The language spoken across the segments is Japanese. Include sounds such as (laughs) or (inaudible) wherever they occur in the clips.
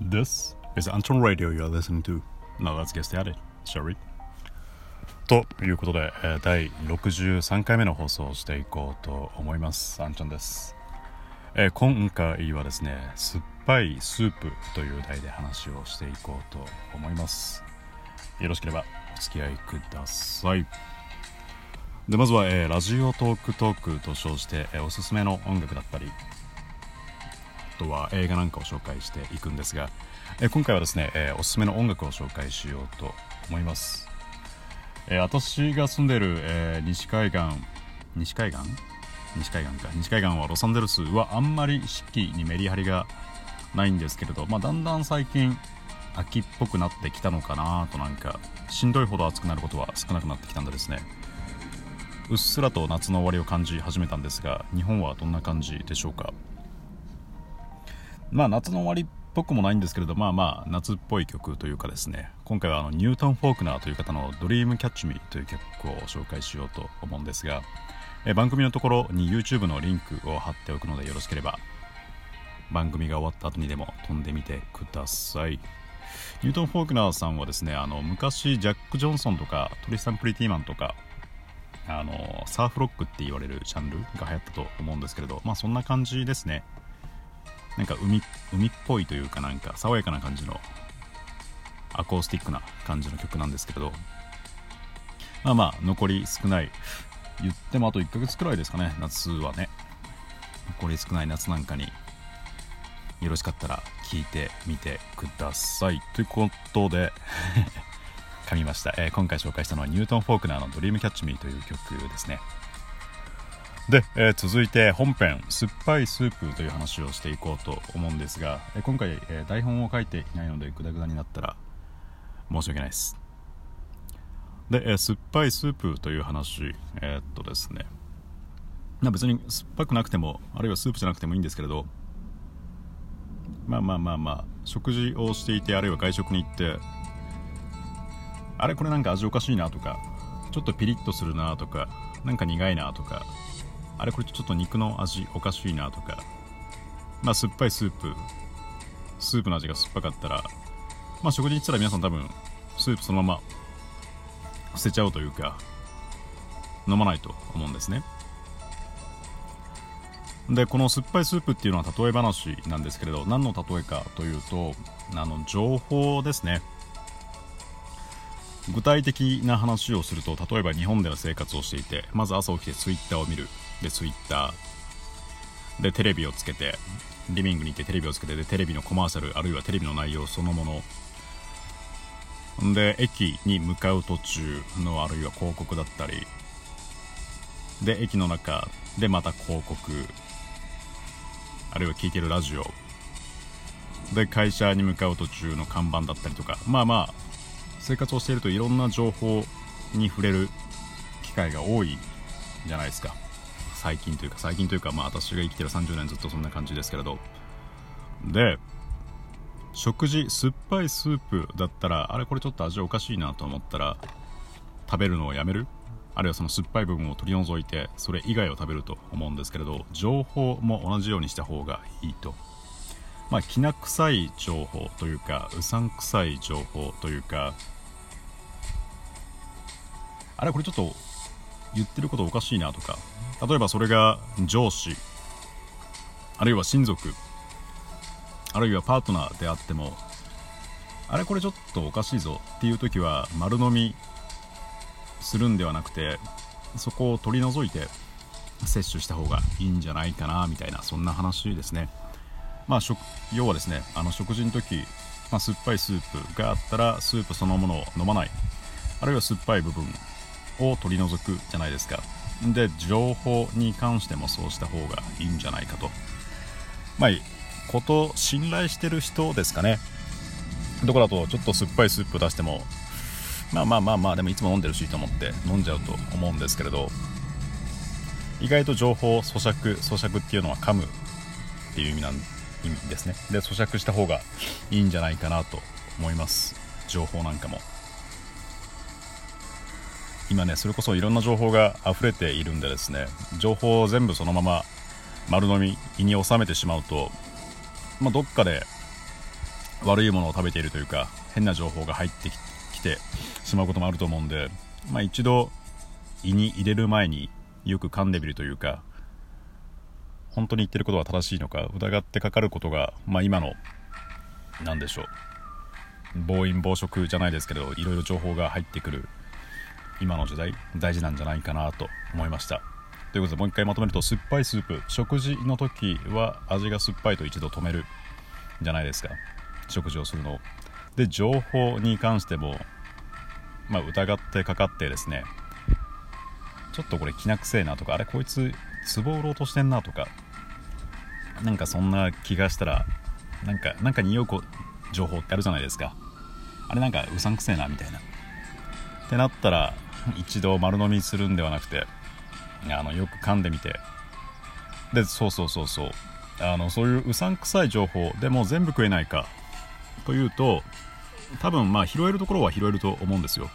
This is Anton Radio you're listening to. Now let's get started, shall we? ということで、え第63回目の放送をしていこうと思います。アンチョンです。え今回はですね、酸っぱいスープという題で話をしていこうと思います。よろしければお付き合いください。でまずは、えーラジオトークトークと称して、えおすすめの音楽だったりとは映画なんかを紹介していくんですが、えー今回はですね、えーおすすめの音楽を紹介しようと思います、えー私が住んでる、えー西海岸西海岸？西海岸か。西海岸はロサンゼルスはあんまり四季にメリハリがないんですけれど、まあ、だんだん最近秋っぽくなってきたのかなとなんかしんどいほど暑くなることは少なくなってきたんでですね。うっすらと夏の終わりを感じ始めたんですが日本はどんな感じでしょうか？まあ夏の終わりっぽくもないんですけれどまあまあ夏っぽい曲というかですね。今回はあのニュートン・フォークナーという方の「ドリームキャッチ・ミー」という曲を紹介しようと思うんですがえ番組のところに YouTube のリンクを貼っておくのでよろしければ番組が終わった後にでも飛んでみてください。ニュートン・フォークナーさんはですねあの昔ジャック・ジョンソンとかトリスタン・プリティーマンとかあのサーフロックって言われるジャンルが流行ったと思うんですけれどまあそんな感じですね。なんか海海っぽいというかなんか爽やかな感じのアコースティックな感じの曲なんですけれど。まあまあ残り少ない。言ってもあと1ヶ月くらいですかね夏はね。残り少ない夏なんかによろしかったら聞いてみてください。ということで (laughs) 噛みました、えー今回紹介したのはニュートン・フォークナーの「ドリームキャッチ・ミー」という曲ですね。で、えー続いて本編「酸っぱいスープ」という話をしていこうと思うんですが、えー今回、えー台本を書いていないのでグダグダになったら申し訳ないです。で、えー酸っぱいスープという話えっとですね。別に酸っぱくなくてもあるいはスープじゃなくてもいいんですけれどまあまあまあまあ食事をしていてあるいは外食に行ってあれこれなんか味おかしいなとかちょっとピリッとするなとかなんか苦いなとかあれこれちょっと肉の味おかしいなとか。まあ酸っぱいスープ。スープの味が酸っぱかったら。まあ食事に行ったら皆さん多分スープそのまま捨てちゃうというか。飲まないと思うんですね。でこの酸っぱいスープっていうのは例え話なんですけれど何の例えかというとあの情報ですね。具体的な話をすると例えば日本での生活をしていてまず朝起きてツイッターを見る。でツイッターでテレビをつけてリビングに行ってテレビをつけてでテレビのコマーシャルあるいはテレビの内容そのもの。で駅に向かう途中のあるいは広告だったり。で駅の中でまた広告。あるいは聞いてるラジオ。で会社に向かう途中の看板だったりとか。まあまあ生活をしているといろんな情報に触れる機会が多いじゃないですか。最近というか最近というかまあ私が生きてる30年ずっとそんな感じですけれど。で食事酸っぱいスープだったらあれこれちょっと味おかしいなと思ったら食べるのをやめる。あるいはその酸っぱい部分を取り除いてそれ以外を食べると思うんですけれど情報も同じようにした方がいいと。まあきな臭い情報というかうさんくさい情報というかあれこれちょっと言ってることおかしいなとか例えばそれが上司あるいは親族あるいはパートナーであってもあれこれちょっとおかしいぞっていう時は丸飲みするんではなくてそこを取り除いて摂取した方がいいんじゃないかなみたいなそんな話ですね。まあ食要はですねあの食事の時、まあ、酸っぱいスープがあったらスープそのものを飲まない。あるいは酸っぱい部分を取り除くじゃないですか。で情報に関してもそうした方がいいんじゃないかと。まあこと信頼してる人ですかね。どこだとちょっと酸っぱいスープ出してもまあまあまあまあでもいつも飲んでるしと思って飲んじゃうと思うんですけれど。意外と情報咀嚼咀嚼っていうのは噛むっていう意味なん意味ですね。で咀嚼した方がいいんじゃないかなと思います。情報なんかも。今ねそれこそいろんな情報が溢れているんでですね情報を全部そのまま丸飲み胃に収めてしまうと、まあ、どっかで悪いものを食べているというか変な情報が入ってきてしまうこともあると思うんで、まあ、一度胃に入れる前によく噛んでみるというか本当に言ってることは正しいのか疑ってかかることが、まあ、今の何でしょう暴飲暴食じゃないですけどいろいろ情報が入ってくる今の時代大事なんじゃないかなと思いました。ということでもう一回まとめると酸っぱいスープ。食事の時は味が酸っぱいと一度止めるじゃないですか。食事をするのを。で情報に関しても、まあ、疑ってかかってですね。ちょっとこれきな臭いなとかあれこいつ壺売ろうとしてんなとか。なんかそんな気がしたらなんかなんか匂う情報ってあるじゃないですか。あれなんかうさんくせえなみたいな。ってなったら (laughs) 一度丸飲みするんではなくてあのよく噛んでみて。でそうそうそうそう。あのそういううさんくさい情報でも全部食えないか。というと多分まあ拾えるところは拾えると思うんですよ。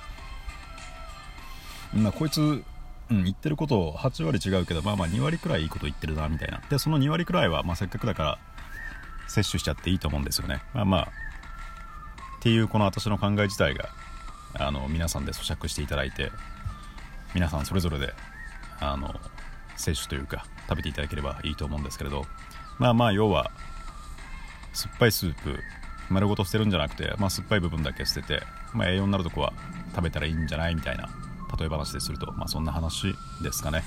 まあこいつ、うん、言ってること8割違うけどまあまあ2割くらいいいこと言ってるなみたいな。でその2割くらいは、まあ、せっかくだから摂取しちゃっていいと思うんですよね。まあまあっていうこの私の考え自体があの皆さんで咀嚼していただいて皆さんそれぞれであの摂取というか食べていただければいいと思うんですけれどまあまあ要は酸っぱいスープ丸ごと捨てるんじゃなくて、まあ、酸っぱい部分だけ捨てて、まあ、栄養になるとこは食べたらいいんじゃないみたいな例え話ですると、まあ、そんな話ですかね。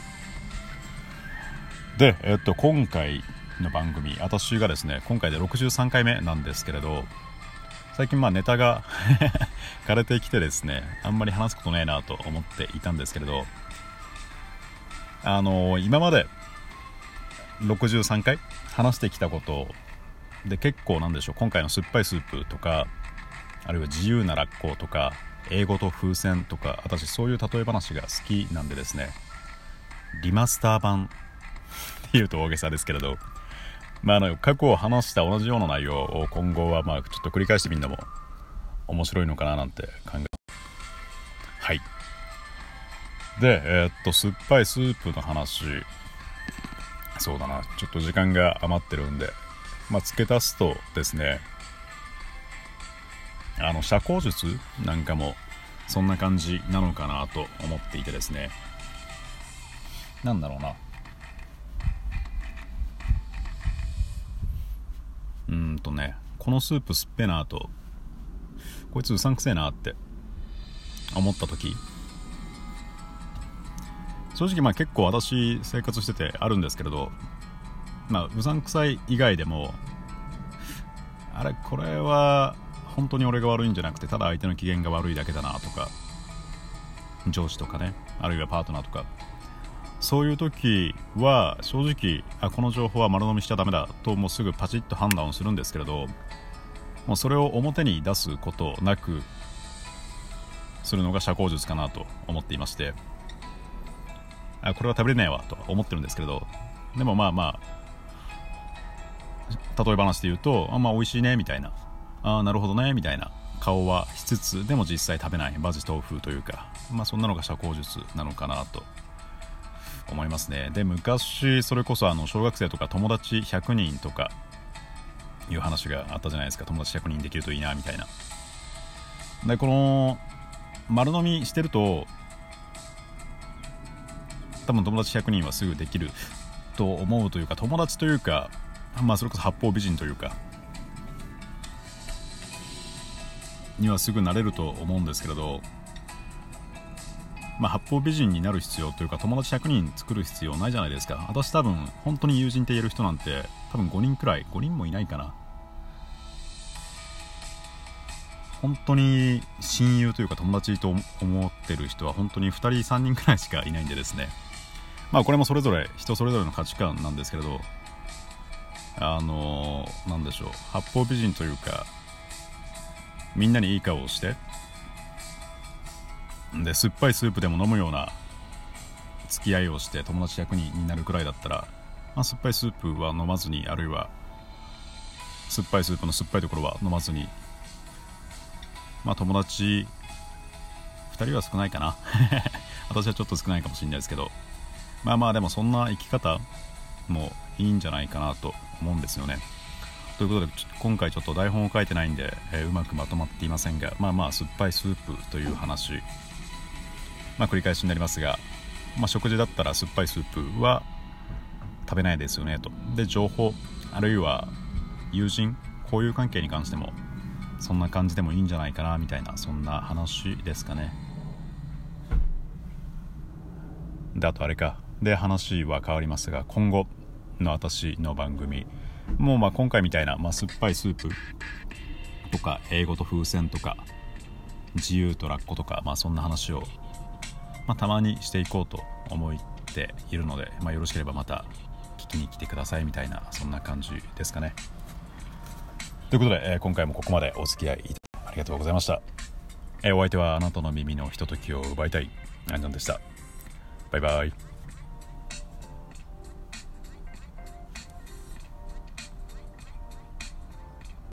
で、えっと、今回の番組私がですね今回で63回目なんですけれど最近まあネタが (laughs) 枯れてきてですねあんまり話すことねえなと思っていたんですけれどあのー、今まで63回話してきたことで結構なんでしょう今回の酸っぱいスープとかあるいは自由なラッコとか英語と風船とか私そういう例え話が好きなんでですねリマスター版っていうと大げさですけれどまあ、あの過去を話した同じような内容を今後はまあちょっと繰り返してみるのも面白いのかななんて考え。はい。でえー、っと酸っぱいスープの話。そうだな。ちょっと時間が余ってるんで。まあ付け足すとですねあの社交術なんかもそんな感じなのかなと思っていてですね。なんだろうな。とねこのスープすっぺなとこいつうさんくせえなって思った時。正直まあ結構私生活しててあるんですけれどまあうさんくさい以外でもあれこれは本当に俺が悪いんじゃなくてただ相手の機嫌が悪いだけだなとか上司とかねあるいはパートナーとかそういう時は正直あこの情報は丸飲みしちゃダメだともうすぐパチッと判断をするんですけれどもうそれを表に出すことなくするのが社交術かなと思っていましてあこれは食べれないわと思ってるんですけれどでもまあまあ例え話で言うとあまあ美味しいねみたいなあなるほどねみたいな顔はしつつでも実際食べない。バジ豆腐というかまあそんなのが社交術なのかなと思いますね。で昔それこそあの小学生とか友達100人とかいう話があったじゃないですか。友達100人できるといいなみたいな。でこの丸飲みしてると多分友達100人はすぐできると思うというか友達というかまあそれこそ八方美人というかにはすぐなれると思うんですけれどまあ、八方美人になる必要というか友達100人作る必要ないじゃないですか。私多分本当に友人って言える人なんて多分5人くらい5人もいないかな。本当に親友というか友達と思ってる人は本当に2人3人くらいしかいないんでですね。まあこれもそれぞれ人それぞれの価値観なんですけれどあのー、なんでしょう。八方美人というかみんなにいい顔をしてで酸っぱいスープでも飲むような付き合いをして友達100人になるくらいだったら、まあ、酸っぱいスープは飲まずにあるいは酸っぱいスープの酸っぱいところは飲まずにまあ友達2人は少ないかな。(laughs) 私はちょっと少ないかもしれないですけどまあまあでもそんな生き方もいいんじゃないかなと思うんですよね。ということで今回ちょっと台本を書いてないんで、えー、うまくまとまっていませんがまあまあ酸っぱいスープという話まあ繰り返しになりますが、まあ、食事だったら酸っぱいスープは食べないですよねと。で情報あるいは友人交友関係に関してもそんな感じでもいいんじゃないかなみたいなそんな話ですかね。であとあれか。で話は変わりますが今後の私の番組もうまあ今回みたいな、まあ、酸っぱいスープとか英語と風船とか自由とラッコとか、まあ、そんな話を、まあ、たまにしていこうと思っているので、まあ、よろしければまた聞きに来てくださいみたいなそんな感じですかね。ということで、えー、今回もここまでお付き合いありがとうございました、えー、お相手はあなたの耳のひとときを奪いたいアンジョンでした。バイバイ。